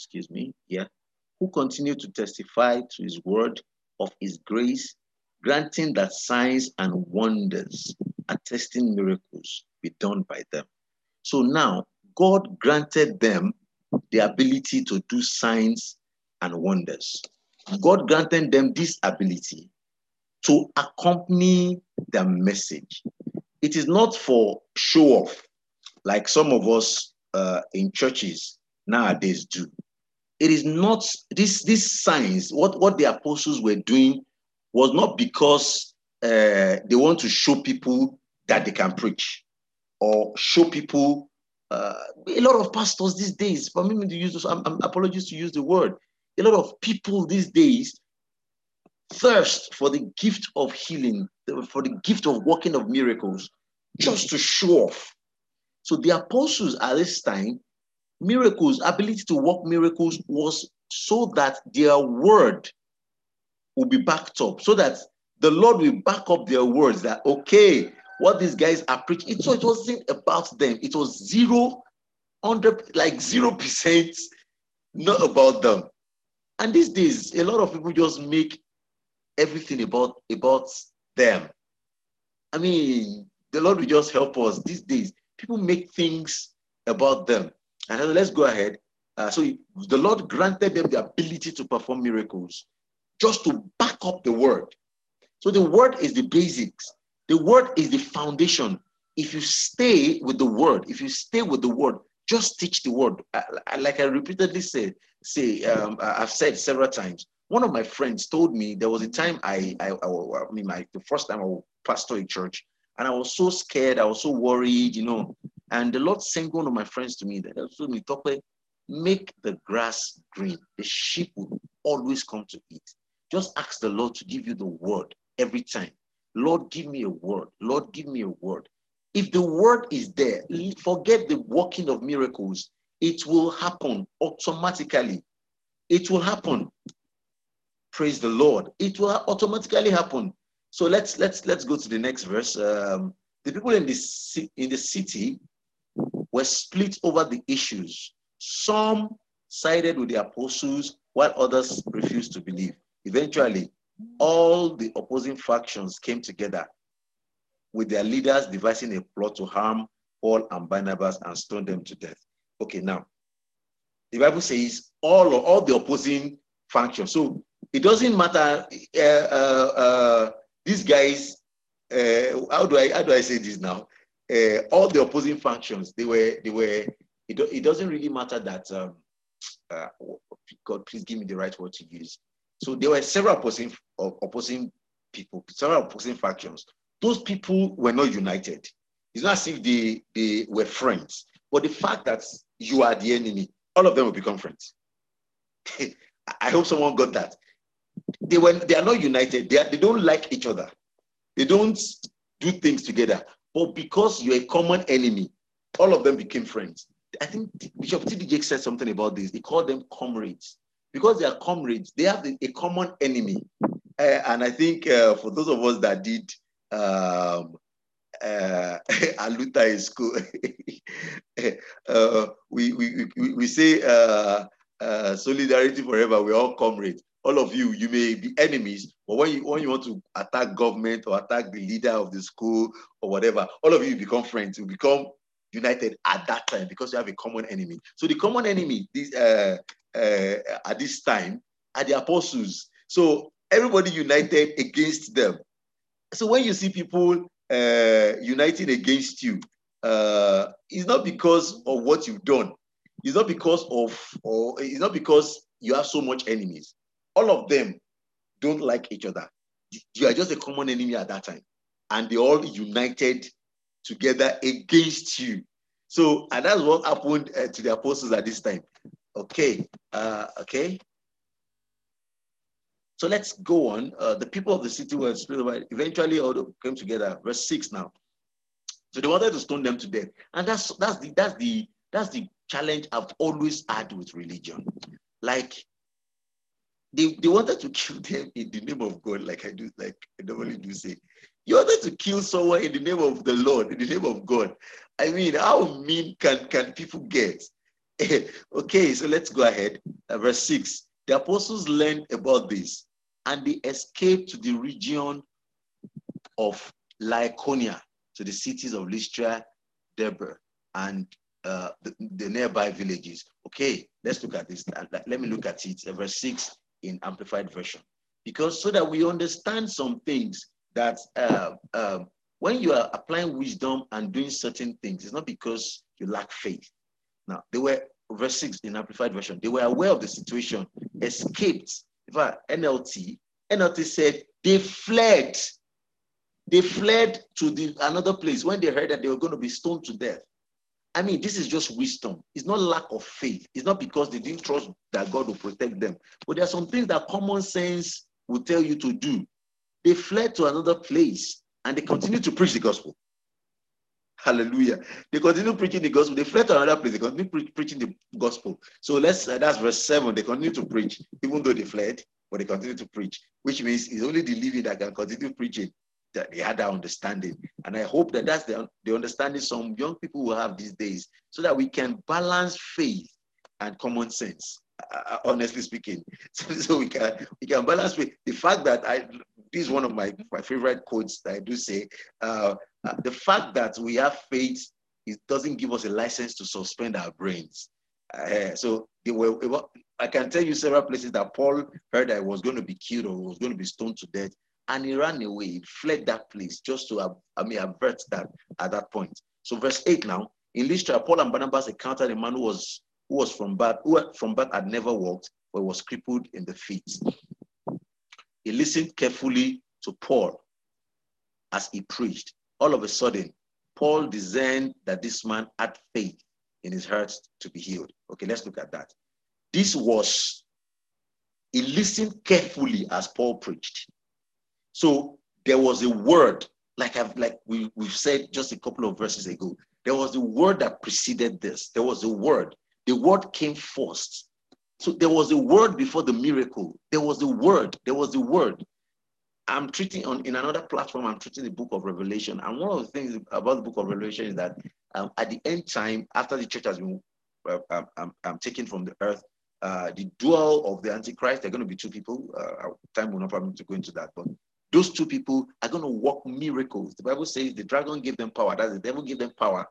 excuse me, yeah, who continue to testify to his word of his grace, granting that signs and wonders, attesting miracles, be done by them. So now, God granted them the ability to do signs and wonders. God granted them this ability to accompany their message. It is not for show off, like some of us uh, in churches nowadays do. It is not this this signs. What what the apostles were doing was not because uh, they want to show people that they can preach or show people. Uh, a lot of pastors these days, for me to use this, I'm, I'm apologies to use the word. A lot of people these days thirst for the gift of healing, for the gift of working of miracles, just to show off. So the apostles at this time, miracles, ability to work miracles was so that their word will be backed up, so that the Lord will back up their words that, okay, what these guys are preaching. So it wasn't about them. It was zero, hundred, like zero percent, not about them. And these days, a lot of people just make everything about about them. I mean, the Lord will just help us these days. People make things about them. And let's go ahead. Uh, so the Lord granted them the ability to perform miracles just to back up the word. So the word is the basics. The word is the foundation. If you stay with the word, if you stay with the word, just teach the word. like I repeatedly said, say, um, I've said several times. One of my friends told me there was a time I, I, I, I mean, my the first time I was pastor in church, and I was so scared, I was so worried, you know. And the Lord sent one of my friends to me that told me, Tope, make the grass green. The sheep will always come to eat. Just ask the Lord to give you the word every time. Lord, give me a word. Lord, give me a word. If the word is there, forget the working of miracles. It will happen automatically. It will happen. Praise the Lord. It will automatically happen. So let's let's let's go to the next verse. Um, the people in the in the city were split over the issues. Some sided with the apostles, while others refused to believe. Eventually, all the opposing factions came together, with their leaders devising a plot to harm Paul and Barnabas and stone them to death. Okay, now the Bible says all all the opposing factions. So it doesn't matter. Uh, uh, uh, these guys, uh, how do I how do I say this now? Uh, all the opposing factions, they were they were. It, do, it doesn't really matter that. Um, uh, God, please give me the right word to use. So there were several opposing opposing people, several opposing factions. Those people were not united. It's not as if they, they were friends. But the fact that you are the enemy, all of them will become friends. I hope someone got that they were they are not united. They, are, they don't like each other. They don't do things together. But because you're a common enemy, all of them became friends. I think Bishop T.D. Jakes said something about this. He called them comrades. Because they are comrades, they have a common enemy. Uh, and I think uh, for those of us that did um, uh, Aluta in school, uh, we, we, we, we say uh, uh, solidarity forever, we're all comrades all of you, you may be enemies, but when you when you want to attack government or attack the leader of the school or whatever, all of you become friends. You become united at that time because you have a common enemy. So the common enemy this uh, uh, at this time are the apostles. So everybody united against them. So when you see people uh, uniting against you, uh, it's not because of what you've done. It's not because of, or it's not because you have so much enemies all of them don't like each other. You are just a common enemy at that time. And they all united together against you. So, and that's what happened uh, to the apostles at this time. Okay, uh, okay. So let's go on. Uh, the people of the city were split Eventually, all came together. Verse six now. So they wanted to stone them to death, and that's that's the that's the that's the challenge I've always had with religion. Like they, they wanted to kill them in the name of God, like I do, like I normally do say. You wanted to kill someone in the name of the Lord, in the name of God. I mean, how mean can, can people get? okay, so let's go ahead. Uh, verse 6. The apostles learned about this and they escaped to the region of Lycaonia, to the cities of Lystra, Derbe, and uh, the, the, nearby villages. Okay, let's look at this. Let me look at it. Uh, verse 6 in Amplified Version. Because so that we understand some things that uh, uh, when you are applying wisdom and doing certain things, it's not because you lack faith. Now, they were, verse 6 in Amplified Version, they were aware of the situation, escaped. In fact, NLT, NLT said they fled. They fled to the another place when they heard that they were going to be stoned to death. I mean, this is just wisdom. It's not lack of faith. It's not because they didn't trust that God will protect them. But there are some things that common sense will tell you to do. They fled to another place and they continue to preach the gospel. Hallelujah. They continue preaching the gospel. They fled to another place. They continue pre- preaching the gospel. So let's, uh, that's verse 7. They continue to preach, even though they fled, but they continue to preach, which means it's only the living that can continue preaching that they had that understanding. And I hope that that's the, the understanding some young people will have these days so that we can balance faith and common sense. Uh, uh honestly speaking, so, so, we can we can balance with the fact that I this is one of my, my favorite quotes that I do say. Uh, uh, the fact that we have faith it doesn't give us a license to suspend our brains. Uh, so they were, I can tell you several places that Paul heard I was going to be killed or was going to be stoned to death, and he ran away, he fled that place just to, I mean, avert that at that point. So verse 8 now, in Lystra, Paul and Barnabas encountered a man who was, who was from birth, who from birth had never walked, but was crippled in the feet. He listened carefully to Paul as he preached. All of a sudden, Paul discerned that this man had faith in his heart to be healed. Okay, let's look at that. This was, he listened carefully as Paul preached. So there was a word, like I've like we, we've said just a couple of verses ago. There was a word that preceded this. There was a word. The word came first. So there was a word before the miracle. There was a word. There was a word. I'm treating on in another platform. I'm treating the book of Revelation, and one of the things about the book of Revelation is that um, at the end time, after the church has been um, um, um taken from the earth, uh, the dual of the Antichrist. There are going to be two people. Uh, time will not permit to go into that, but those two people are going to work miracles. The Bible says the dragon gave them power, that the devil gave them power,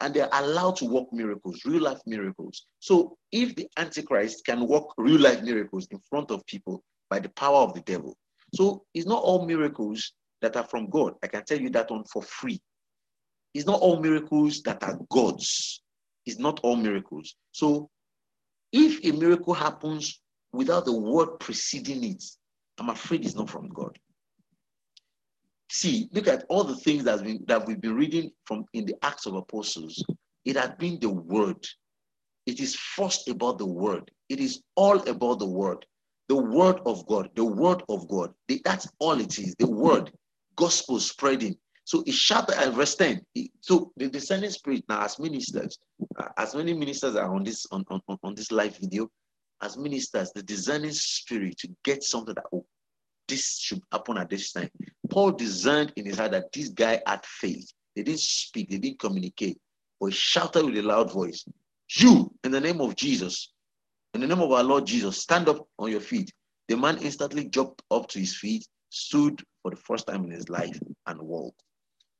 and they're allowed to work miracles, real life miracles. So if the Antichrist can work real life miracles in front of people by the power of the devil, so it's not all miracles that are from God. I can tell you that one for free. It's not all miracles that are God's. It's not all miracles. So if a miracle happens without the word preceding it, I'm afraid it's not from God see, look at all the things that's been, that we've been reading from in the Acts of Apostles. It had been the word. It is first about the word. It is all about the word. The word of God, the word of God. The, that's all it is. The word, gospel spreading. So it shouted and verse 10. So the discerning spirit now, as ministers, uh, as many ministers are on this on, on, on this live video, as ministers, the discerning spirit to get something that oh, this should happen at this time. Paul discerned in his heart that this guy had faith. They didn't speak, they didn't communicate, but he shouted with a loud voice, You, in the name of Jesus, in the name of our Lord Jesus, stand up on your feet. The man instantly jumped up to his feet, stood for the first time in his life, and walked.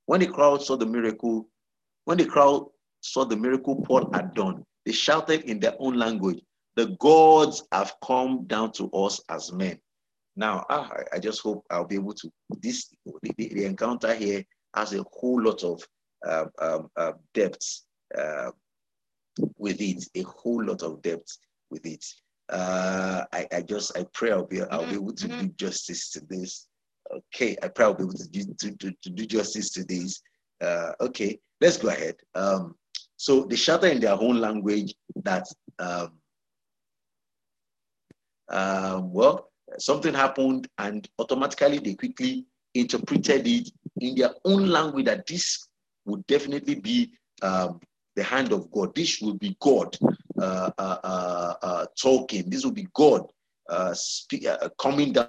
When the crowd saw the miracle, when the crowd saw the miracle Paul had done, they shouted in their own language, The gods have come down to us as men. Now, ah, I, I just hope I'll be able to. This the, the encounter here has a whole lot of uh, um, uh, depth uh, with it, a whole lot of depth with it. Uh, I, I just I pray I'll be I'll be able to mm-hmm. do justice to this. Okay, I pray I'll be able to do to, to, to do justice to this. Uh, okay, let's go ahead. Um, so they shatter in their own language that um, um, well something happened and automatically they quickly interpreted it in their own language that this would definitely be um, the hand of God. This will be God uh, uh, uh, uh talking. This will be God uh, speak, uh, coming down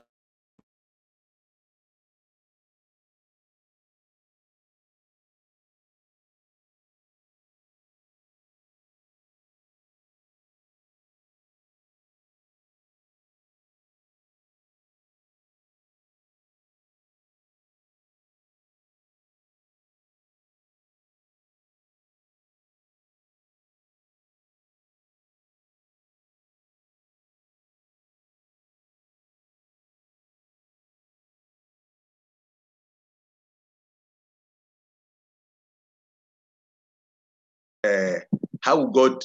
uh, how God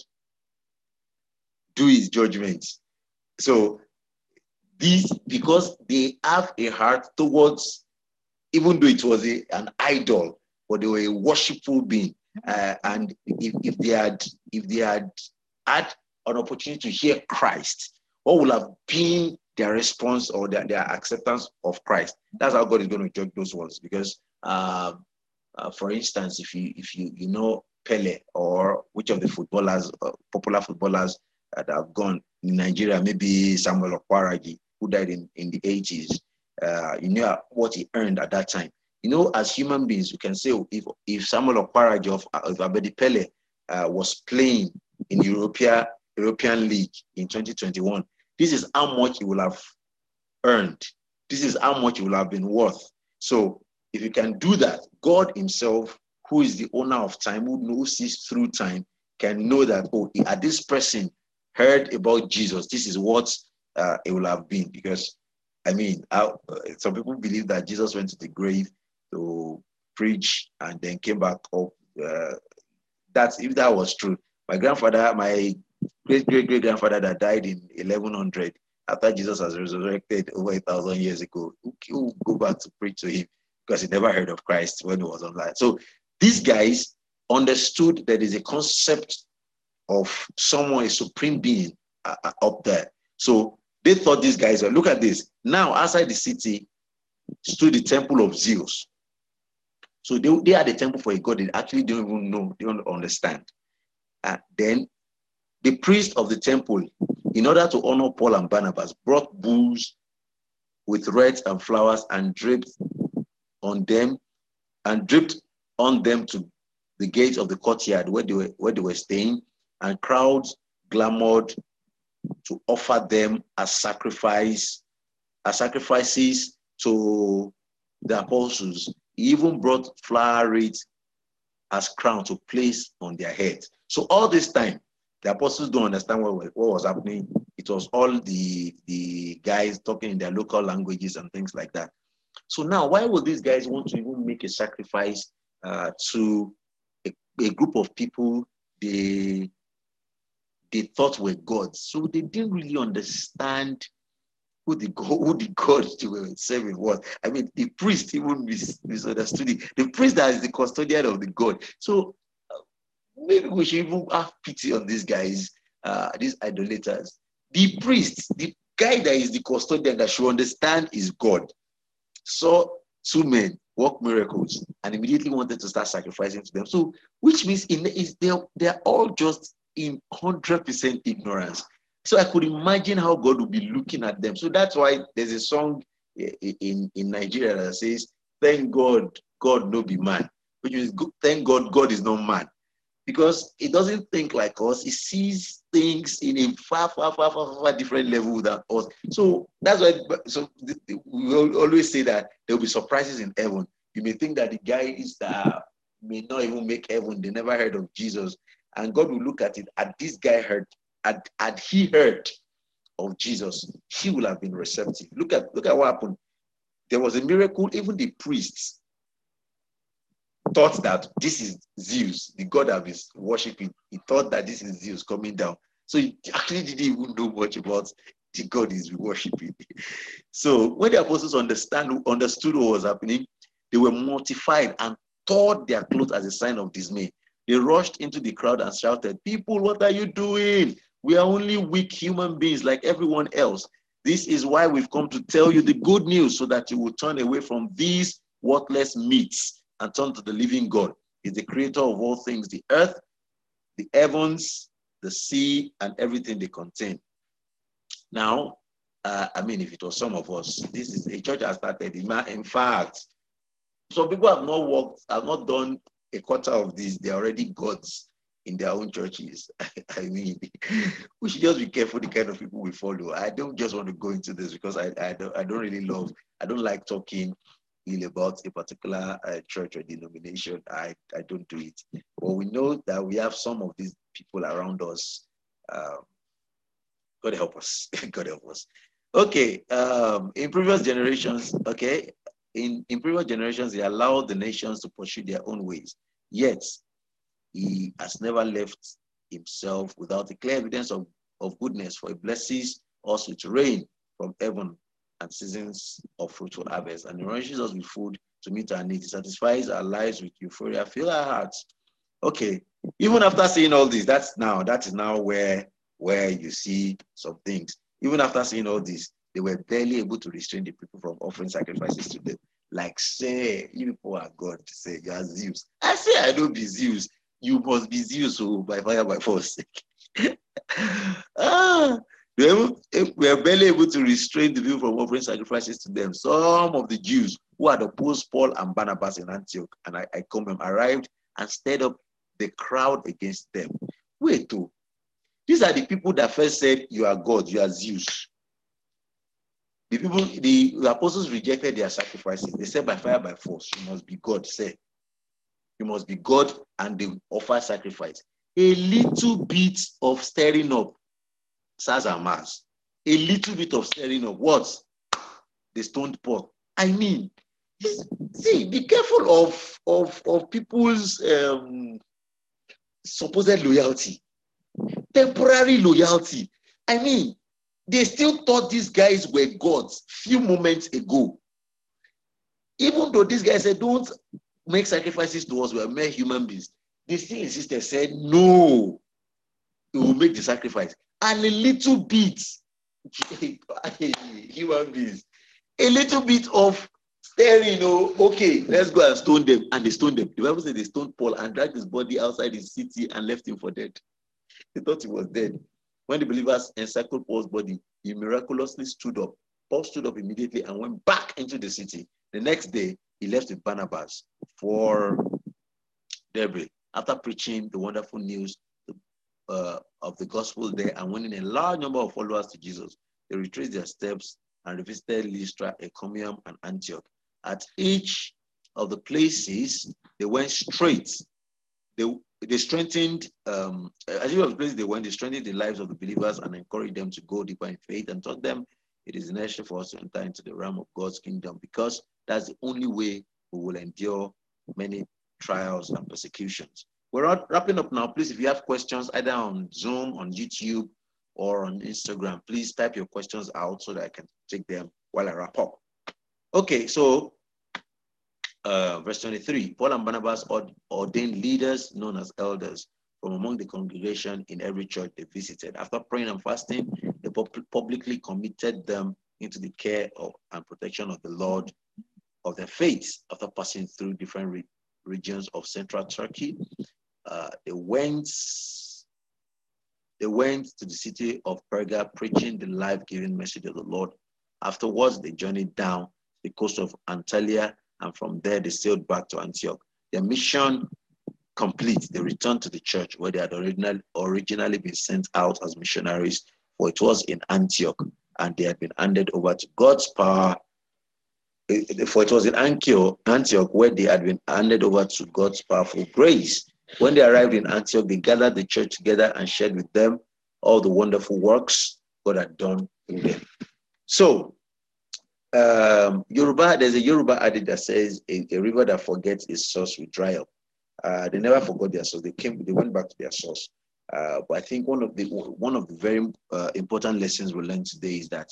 do his judgments? So this because they have a heart towards, even though it was a, an idol, but they were a worshipful being. Uh, and if, if they had if they had had an opportunity to hear Christ, what would have been their response or their, their acceptance of Christ? That's how God is going to judge those ones. Because, uh, uh, for instance, if you if you you know Pele or which of the footballers, uh, popular footballers that have gone in Nigeria, maybe Samuel Okwaraji, who died in, in the 80s, uh, you know what he earned at that time. You know, as human beings, you can say oh, if, if Samuel Okwaraji of, of Abedi Pele uh, was playing in European, European League in 2021, this is how much he will have earned. This is how much he will have been worth. So if you can do that, God himself, who is the owner of time, who knows this through time, can know that, oh, at this person heard about Jesus, this is what uh, it will have been. Because, I mean, uh, some people believe that Jesus went to the grave to preach and then came back up. Uh, that's if that was true. My grandfather, my great great great grandfather that died in 1100 after Jesus has resurrected over a thousand years ago, who, go back to preach to him because he never heard of Christ when he was online. So these guys understood there is a concept of someone, a supreme being uh, uh, up there. So they thought these guys were, look at this. Now, outside the city stood the temple of Zeus. So they, they are the temple for a god they actually don't even know, they don't understand. Uh, then the priest of the temple, in order to honor Paul and Barnabas, brought bulls with wreaths and flowers and draped on them and dripped on them to the gates of the courtyard where they were, where they were staying, and crowds clamored to offer them as sacrifice, as sacrifices to the apostles. He even brought flower wreaths as crown to place on their heads. So all this time, the apostles don't understand what, what was happening. It was all the, the guys talking in their local languages and things like that. So now, why would these guys want to even make a sacrifice uh, to a, a, group of people they they thought were gods? So they didn't really understand who the God, who the God they were serving was. I mean, the priest even mis- misunderstood it. The priest that is the custodian of the God. So uh, maybe we should even have pity on these guys, uh, these idolaters. The priest, the guy that is the custodian that should understand is God saw two men work miracles and immediately wanted to start sacrificing to them. So, which means in is they they're all just in hundred percent ignorance. So I could imagine how God would be looking at them. So that's why there's a song in in Nigeria that says, "Thank God, God no be man," which is thank God, God is not man because he doesn't think like us. He sees things in a far, far, far, far, far different level than us. So that's why. So we always say that there will be surprises in heaven. You may think that the guys that may not even make heaven, they never heard of Jesus, and God will look at it. Had this guy heard? Had, had he heard of Jesus? He will have been receptive. Look at look at what happened. There was a miracle. Even the priests thought that this is Zeus, the god of his worshiping. He thought that this is Zeus coming down. So he actually didn't even know much about the god he's worshiping. so when the apostles understand understood what was happening, they were mortified and tore their clothes as a sign of dismay. They rushed into the crowd and shouted, People, what are you doing? We are only weak human beings like everyone else. This is why we've come to tell you the good news so that you will turn away from these worthless meats and turn to the living God. He's the creator of all things, the earth, the heavens, the sea, and everything they contain. Now, uh, I mean, if it was some of us, this is a church I started. In fact, some people have not worked, have not done a quarter of this. They're already gods in their own churches. I mean, we should just be careful the kind of people we follow. I don't just want to go into this because I, I don't I don't really love, I don't like talking ill about a particular uh, church or denomination. I, I don't do it. But we know that we have some of these people around us. Um, God help us. God help us. Okay. Um, in previous generations, okay, in, in previous generations, they allowed the nations to pursue their own ways. Yet, he has never left himself without a clear evidence of, of goodness, for he blesses us with rain from heaven and seasons of fruitful harvest, and nourishes us with food to meet our needs. He satisfies our lives with euphoria, fill our hearts. Okay, even after seeing all this, that's now that is now where where you see some things. Even after seeing all this, they were barely able to restrain the people from offering sacrifices to them. Like, say, you people are God say you are Zeus. I say I don't be Zeus. You must be Zeus oh, by fire by force. ah, we were eh, barely able to restrain the people from offering sacrifices to them. Some of the Jews who had opposed Paul and Barnabas in Antioch and I, I come arrived and stirred up the crowd against them. Wait, too. These are the people that first said, You are God, you are Zeus. The people, the, the apostles rejected their sacrifices. They said, By fire, by force, you must be God. Say, you must be God, and they offer sacrifice. A little bit of stirring up SARS and Mars. A little bit of stirring up. What? The stoned Paul. I mean, see, be careful of of of people's um, supposed loyalty, temporary loyalty. I mean, they still thought these guys were gods few moments ago. Even though these guys said, "Don't make sacrifices to us, we are mere human beings," they still insisted, said, "No, we will make the sacrifice." And a little bit, human beings, a little bit of staring, oh, okay, let's go and stone them. And they stoned them. The Bible said they stoned Paul and dragged his body outside the city and left him for dead. They thought he was dead. When the believers encircled Paul's body, he miraculously stood up. Paul stood up immediately and went back into the city. The next day, he left with Barnabas for Derbe after preaching the wonderful news uh, of the gospel there and winning a large number of followers to Jesus. They retraced their steps and revisited Lystra, Iconium, and Antioch. At each of the places, they went straight. They, they strengthened, um, as each of they went, they strengthened the lives of the believers and encouraged them to go deeper in faith and taught them it is necessary for us to enter into the realm of God's kingdom because that's the only way we will endure many trials and persecutions. We're wrapping up now. Please, if you have questions either on Zoom, on YouTube, or on Instagram, please type your questions out so that I can take them while I wrap up. Okay, so uh, verse 23, Paul and Barnabas ordained leaders known as elders from among the congregation in every church they visited. After praying and fasting, they publicly committed them into the care of, and protection of the Lord of their faith after passing through different re regions of central Turkey. Uh, they went they went to the city of Perga preaching the life-giving message of the Lord. Afterwards, they journeyed down the coast of Antalya, and from there they sailed back to Antioch. Their mission complete, they returned to the church where they had original, originally been sent out as missionaries, for it was in Antioch, and they had been handed over to God's power. For it was in Antioch, Antioch where they had been handed over to God's powerful grace when they arrived in Antioch, they gathered the church together and shared with them all the wonderful works God had done in them. So, um, Yoruba, there's a Yoruba adage that says a, a, river that forgets its source will dry up. Uh, they never forgot their source. They came, they went back to their source. Uh, but I think one of the one of the very uh, important lessons we learned today is that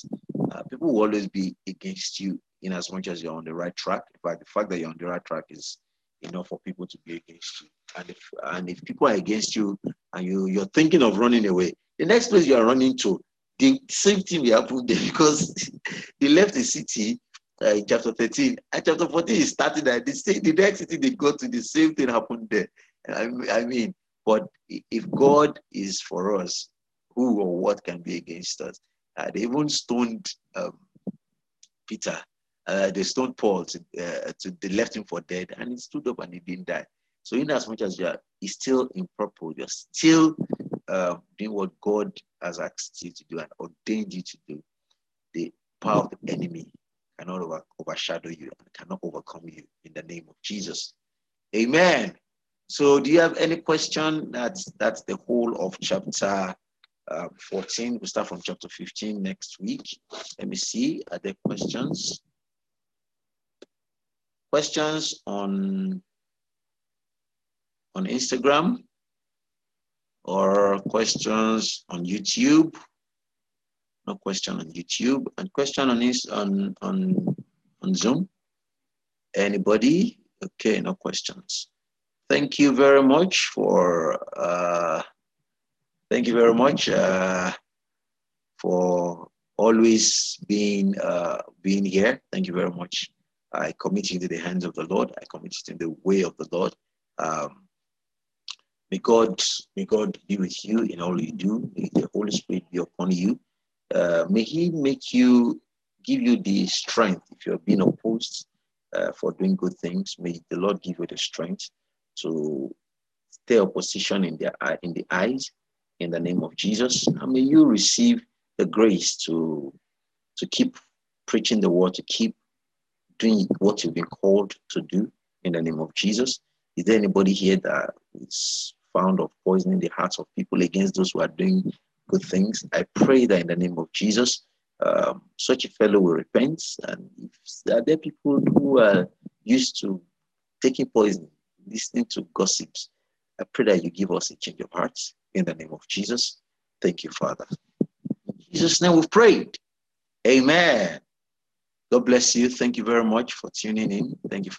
uh, people will always be against you in as much as you're on the right track. Fact, the fact that you're on the right track is enough for people to be against you. And if and if people are against you and you you're thinking of running away, the next place you are running to, the same thing will happen there because they left the city uh, in chapter 13. And chapter 14 is starting that the, same, the next city they go to, the same thing happened there. I, I mean, but if God is for us, who or what can be against us? Uh, they even stoned um, Peter uh, they stoned Paul to, uh, to they left him for dead, and he stood up and he didn't die. So in as much as you are still in purple, you're still uh, doing what God has asked you to do and ordained you to do. The power of the enemy cannot over, overshadow you and cannot overcome you in the name of Jesus. Amen. So do you have any question? That's that's the whole of chapter uh, 14. We'll start from chapter 15 next week. Let me see. Are there questions? Questions on on Instagram. or questions on YouTube. No question on YouTube and question on on on on Zoom. Anybody? Okay, no questions. Thank you very much for uh, thank you very much uh, for always being uh, being here. Thank you very much. I commit you into the hands of the Lord. I commit you in the way of the Lord. Um, may God may God be with you in all you do. May the Holy Spirit be upon you. Uh, may He make you give you the strength if you're being opposed uh, for doing good things. May the Lord give you the strength to stay opposition in the in the eyes in the name of Jesus. And may you receive the grace to to keep preaching the word, to keep doing what you've been called to do in the name of Jesus. Is there anybody here that is found of poisoning the hearts of people against those who are doing good things? I pray that in the name of Jesus, um, such a fellow will repent. And if there are there people who are used to taking poison, listening to gossips, I pray that you give us a change of hearts in the name of Jesus. Thank you, Father. In Jesus' name we've prayed. Amen. God bless you. Thank you very much for tuning in. Thank you for